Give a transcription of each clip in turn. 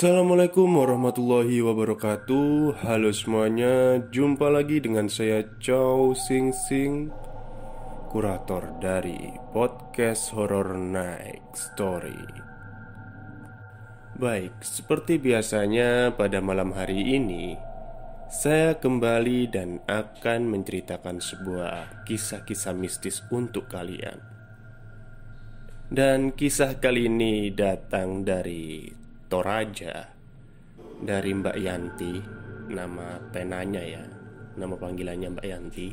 Assalamualaikum warahmatullahi wabarakatuh. Halo semuanya Jumpa lagi dengan saya Chow Sing Sing Kurator dari Podcast Horror Night Story. Baik, seperti biasanya pada malam hari ini Saya kembali dan akan menceritakan sebuah kisah-kisah mistis untuk kalian. Dan kisah kali ini datang dari Toraja. Dari Mbak Yanti nama penanya ya nama panggilannya Mbak Yanti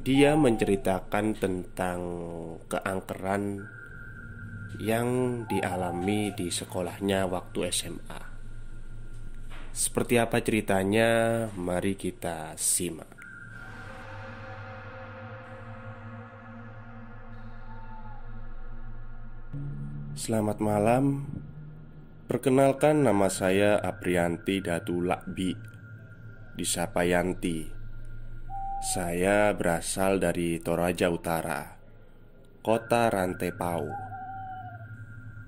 dia menceritakan tentang keangkeran yang dialami di sekolahnya waktu SMA seperti apa ceritanya? Mari kita simak. Selamat malam Perkenalkan nama saya Aprianti Datu Lakbi Disapa Yanti Saya berasal dari Toraja Utara Kota Rantepau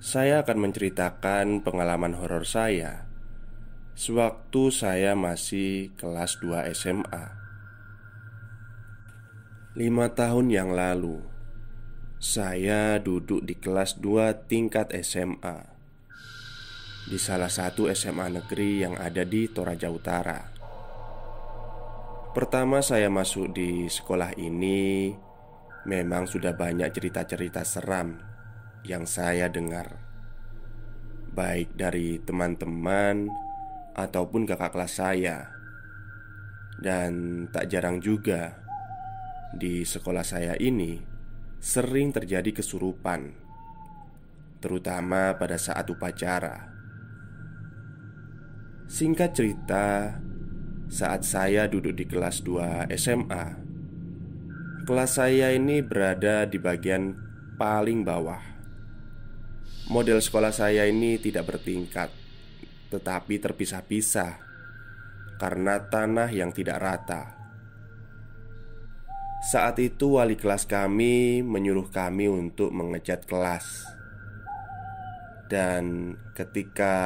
Saya akan menceritakan pengalaman horor saya Sewaktu saya masih kelas 2 SMA Lima tahun yang lalu Saya duduk di kelas 2 tingkat SMA di salah satu SMA negeri yang ada di Toraja Utara. Pertama saya masuk di sekolah ini Memang sudah banyak cerita-cerita seram yang saya dengar. Baik dari teman-teman ataupun kakak kelas saya. Dan tak jarang juga Di sekolah saya ini Sering terjadi kesurupan Terutama pada saat upacara Singkat cerita, saat saya duduk di kelas 2 SMA, kelas saya ini berada di bagian paling bawah. Model sekolah saya ini tidak bertingkat, tetapi terpisah-pisah karena tanah yang tidak rata. Saat itu, wali kelas kami menyuruh kami untuk mengecat kelas, dan ketika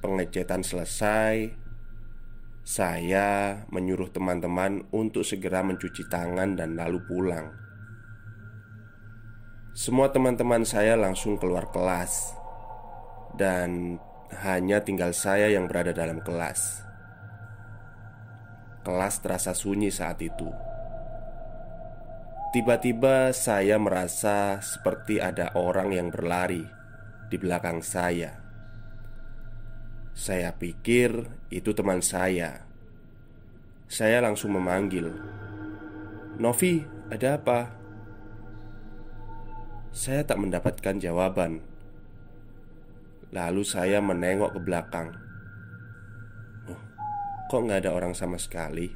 Pengecetan selesai, saya menyuruh teman-teman untuk segera mencuci tangan dan lalu pulang. Semua teman-teman saya langsung keluar kelas, dan hanya tinggal saya yang berada dalam kelas. Kelas terasa sunyi saat itu. Tiba-tiba saya merasa seperti ada orang yang berlari di belakang saya. Saya pikir itu teman saya. Saya langsung memanggil, "Novi, ada apa?" Saya tak mendapatkan jawaban. Lalu saya menengok ke belakang. Oh, kok nggak ada orang sama sekali?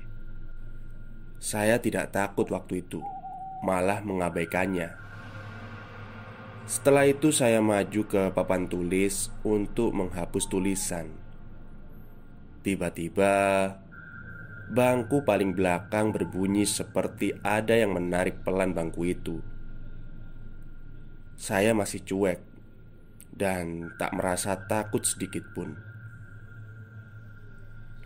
Saya tidak takut waktu itu, malah mengabaikannya. Setelah itu saya maju ke papan tulis untuk menghapus tulisan. Tiba-tiba Bangku paling belakang berbunyi seperti ada yang menarik pelan bangku itu. Saya masih cuek Dan tak merasa takut sedikit pun.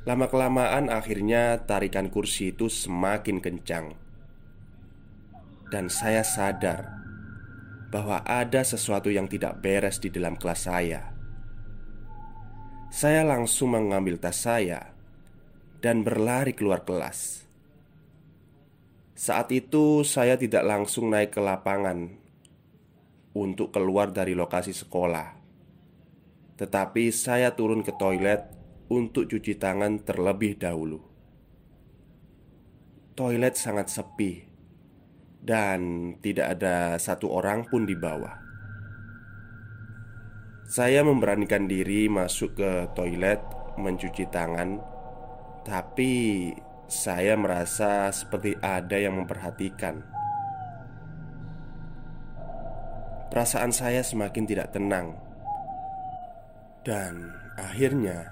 Lama-kelamaan akhirnya tarikan kursi itu semakin kencang. Dan saya sadar bahwa ada sesuatu yang tidak beres di dalam kelas saya. Saya langsung mengambil tas saya dan berlari keluar kelas. Saat itu, saya tidak langsung naik ke lapangan untuk keluar dari lokasi sekolah, tetapi saya turun ke toilet untuk cuci tangan terlebih dahulu. Toilet sangat sepi dan tidak ada satu orang pun di bawah. Saya memberanikan diri masuk ke toilet mencuci tangan, tapi saya merasa seperti ada yang memperhatikan. Perasaan saya semakin tidak tenang, dan akhirnya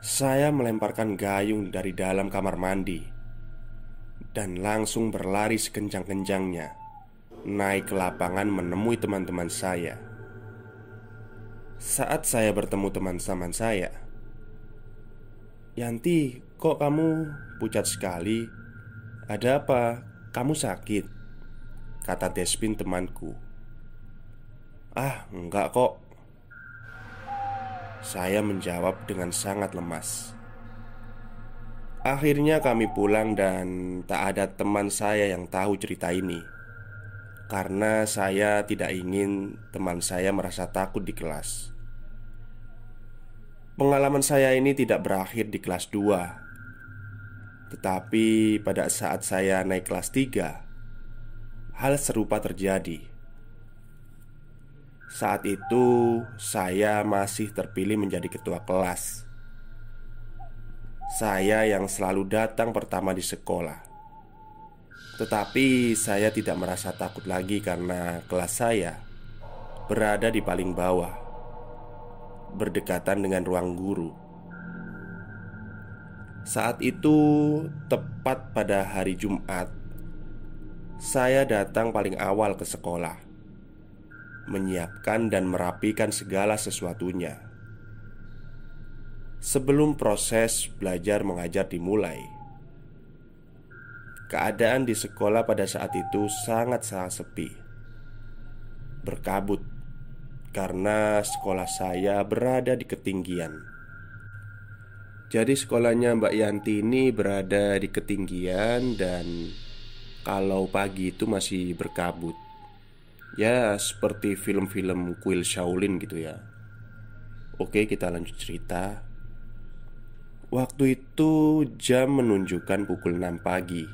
saya melemparkan gayung dari dalam kamar mandi dan langsung berlari sekencang-kencangnya naik ke lapangan menemui teman-teman saya. Saat saya bertemu teman-teman saya Yanti, kok kamu pucat sekali? Ada apa? Kamu sakit? Kata Despin temanku Ah, enggak kok Saya menjawab dengan sangat lemas Akhirnya kami pulang dan tak ada teman saya yang tahu cerita ini. Karena saya tidak ingin teman saya merasa takut di kelas. Pengalaman saya ini tidak berakhir di kelas 2 Tetapi pada saat saya naik kelas 3 Hal serupa terjadi. Saat itu saya masih terpilih menjadi ketua kelas Saya yang selalu datang pertama di sekolah Tetapi saya tidak merasa takut lagi karena kelas saya berada di paling bawah berdekatan dengan ruang guru. Saat itu, tepat pada hari Jumat, saya datang paling awal ke sekolah, menyiapkan dan merapikan segala sesuatunya. Sebelum proses belajar mengajar dimulai, keadaan di sekolah pada saat itu sangat-sangat sepi, berkabut karena sekolah saya berada di ketinggian. Jadi sekolahnya Mbak Yanti ini berada di ketinggian dan kalau pagi itu masih berkabut. Ya, seperti film-film kuil Shaolin gitu ya. Oke, kita lanjut cerita. Waktu itu jam menunjukkan pukul 6 pagi.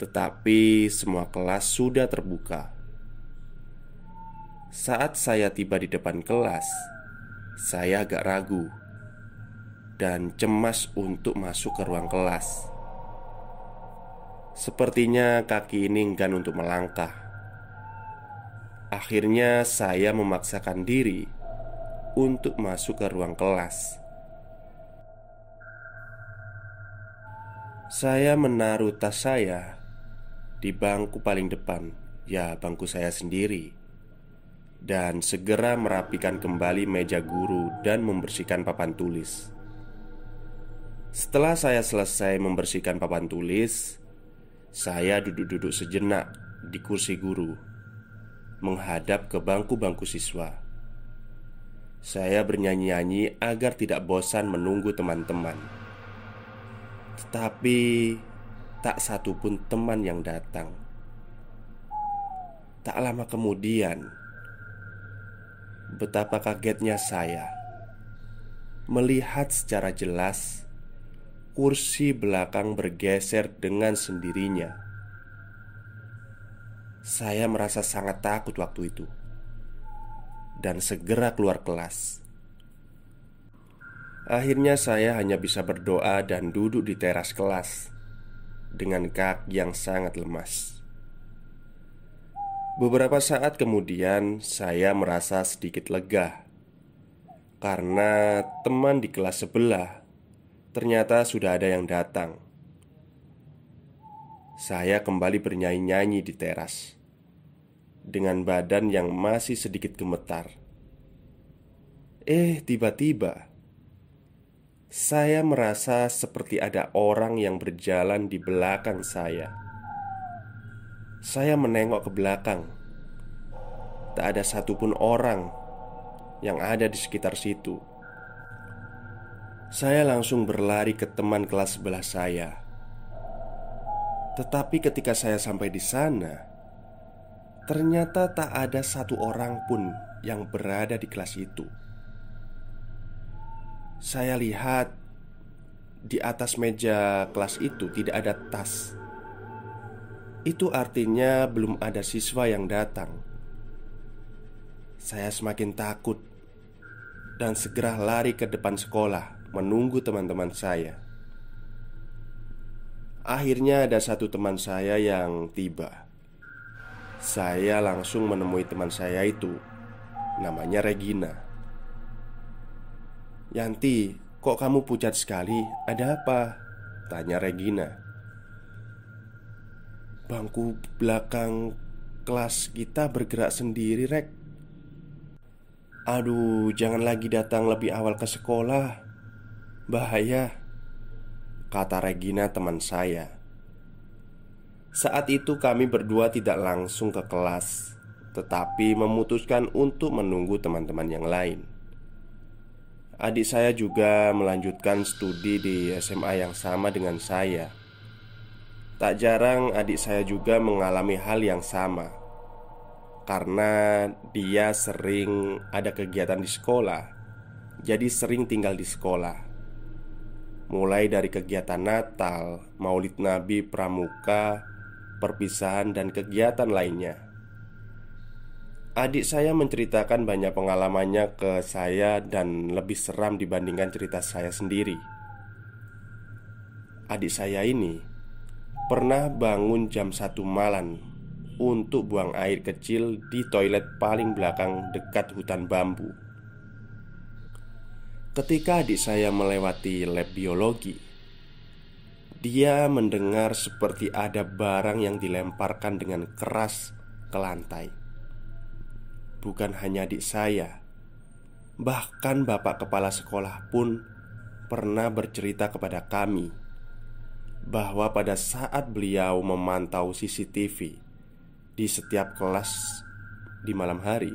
Tetapi semua kelas sudah terbuka. Saat saya tiba di depan kelas, saya agak ragu dan cemas untuk masuk ke ruang kelas. Sepertinya kaki ini enggan untuk melangkah. Akhirnya, saya memaksakan diri untuk masuk ke ruang kelas. Saya menaruh tas saya di bangku paling depan, ya, bangku saya sendiri dan segera merapikan kembali meja guru dan membersihkan papan tulis. Setelah saya selesai membersihkan papan tulis, saya duduk-duduk sejenak di kursi guru, menghadap ke bangku-bangku siswa. Saya bernyanyi-nyanyi agar tidak bosan menunggu teman-teman, tetapi tak satu pun teman yang datang. Tak lama kemudian, Betapa kagetnya saya melihat secara jelas kursi belakang bergeser dengan sendirinya. Saya merasa sangat takut waktu itu dan segera keluar kelas. Akhirnya, saya hanya bisa berdoa dan duduk di teras kelas dengan kaki yang sangat lemas. Beberapa saat kemudian, saya merasa sedikit lega karena teman di kelas sebelah ternyata sudah ada yang datang. Saya kembali bernyanyi-nyanyi di teras dengan badan yang masih sedikit gemetar. Eh, tiba-tiba saya merasa seperti ada orang yang berjalan di belakang saya. Saya menengok ke belakang. Tak ada satupun orang yang ada di sekitar situ. Saya langsung berlari ke teman kelas sebelah saya. Tetapi ketika saya sampai di sana, ternyata tak ada satu orang pun yang berada di kelas itu. Saya lihat di atas meja kelas itu tidak ada tas itu artinya belum ada siswa yang datang. Saya semakin takut dan segera lari ke depan sekolah menunggu teman-teman saya. Akhirnya, ada satu teman saya yang tiba. Saya langsung menemui teman saya itu, namanya Regina. "Yanti, kok kamu pucat sekali? Ada apa?" tanya Regina. Bangku belakang kelas kita bergerak sendiri, Rek. Aduh, jangan lagi datang lebih awal ke sekolah. Bahaya, kata Regina, teman saya. Saat itu, kami berdua tidak langsung ke kelas, tetapi memutuskan untuk menunggu teman-teman yang lain. Adik saya juga melanjutkan studi di SMA yang sama dengan saya. Tak jarang adik saya juga mengalami hal yang sama. Karena dia sering ada kegiatan di sekolah. Jadi sering tinggal di sekolah. Mulai dari kegiatan Natal, Maulid Nabi, Pramuka, perpisahan, dan kegiatan lainnya Adik saya menceritakan banyak pengalamannya ke saya dan lebih seram dibandingkan cerita saya sendiri Adik saya ini pernah bangun jam satu malam untuk buang air kecil di toilet paling belakang dekat hutan bambu. Ketika adik saya melewati lab biologi, dia mendengar seperti ada barang yang dilemparkan dengan keras ke lantai. Bukan hanya adik saya, bahkan bapak kepala sekolah pun pernah bercerita kepada kami bahwa pada saat beliau memantau CCTV di setiap kelas di malam hari,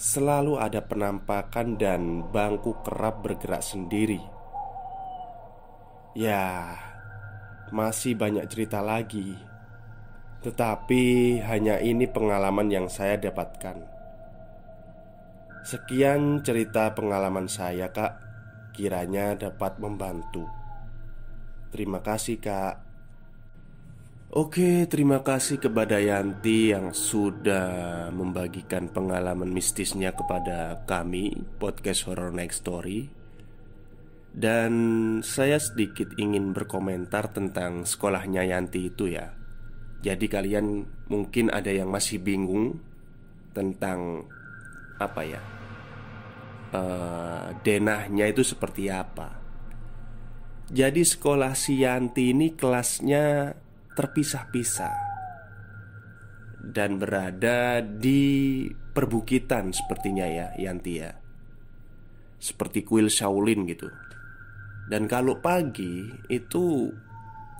selalu ada penampakan dan bangku kerap bergerak sendiri. Ya, masih banyak cerita lagi, tetapi hanya ini pengalaman yang saya dapatkan. Sekian cerita pengalaman saya, Kak. Kiranya dapat membantu. Terima kasih kak Oke, terima kasih kepada Yanti yang sudah membagikan pengalaman mistisnya kepada kami Podcast Horror Next Story Dan saya sedikit ingin berkomentar tentang sekolahnya Yanti itu ya Jadi kalian mungkin ada yang masih bingung Tentang apa ya? Uh, Denahnya itu seperti apa? Jadi sekolah si Yanti ini kelasnya terpisah-pisah Dan berada di perbukitan sepertinya ya Yanti ya. Seperti kuil Shaolin gitu. Dan kalau pagi itu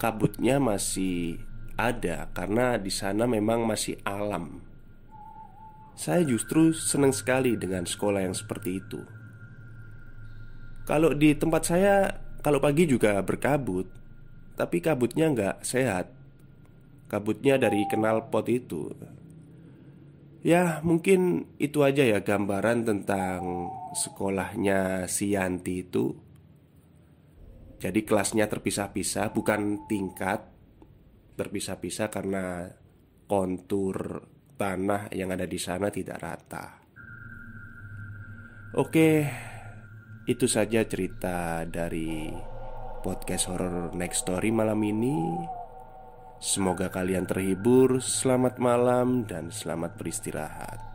kabutnya masih ada Karena di sana memang masih alam. Saya justru senang sekali dengan sekolah yang seperti itu. Kalau di tempat saya kalau pagi juga berkabut Tapi kabutnya nggak sehat. Kabutnya dari kenal pot itu. Ya mungkin itu aja ya gambaran tentang sekolahnya si Yanti itu. Jadi kelasnya terpisah-pisah bukan tingkat Terpisah-pisah karena kontur tanah yang ada di sana tidak rata Oke, itu saja cerita dari podcast horror Next Story malam ini. Semoga kalian terhibur. Selamat malam dan selamat beristirahat.